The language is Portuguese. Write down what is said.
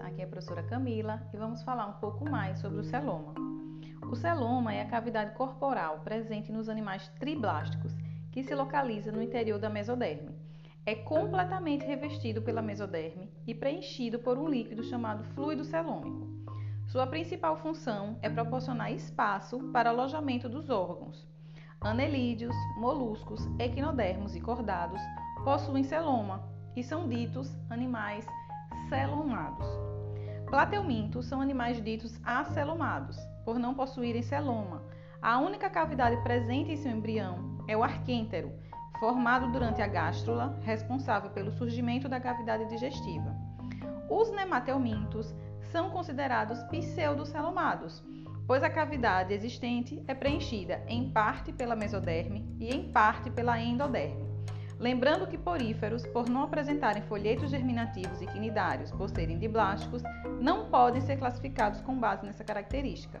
Aqui é a professora Camila e vamos falar um pouco mais sobre o celoma. O celoma é a cavidade corporal presente nos animais triblásticos que se localiza no interior da mesoderme. É completamente revestido pela mesoderme e preenchido por um líquido chamado fluido celômico. Sua principal função é proporcionar espaço para alojamento dos órgãos. Anelídeos, moluscos, equinodermos e cordados possuem celoma e são ditos animais celomados. Plateumintos são animais ditos acelomados, por não possuírem celoma. A única cavidade presente em seu embrião é o arquêntero, formado durante a gástrula, responsável pelo surgimento da cavidade digestiva. Os nemateumintos são considerados pseudocelomados, pois a cavidade existente é preenchida em parte pela mesoderme e em parte pela endoderme. Lembrando que poríferos, por não apresentarem folhetos germinativos e quinidários, por serem diblásticos, não podem ser classificados com base nessa característica.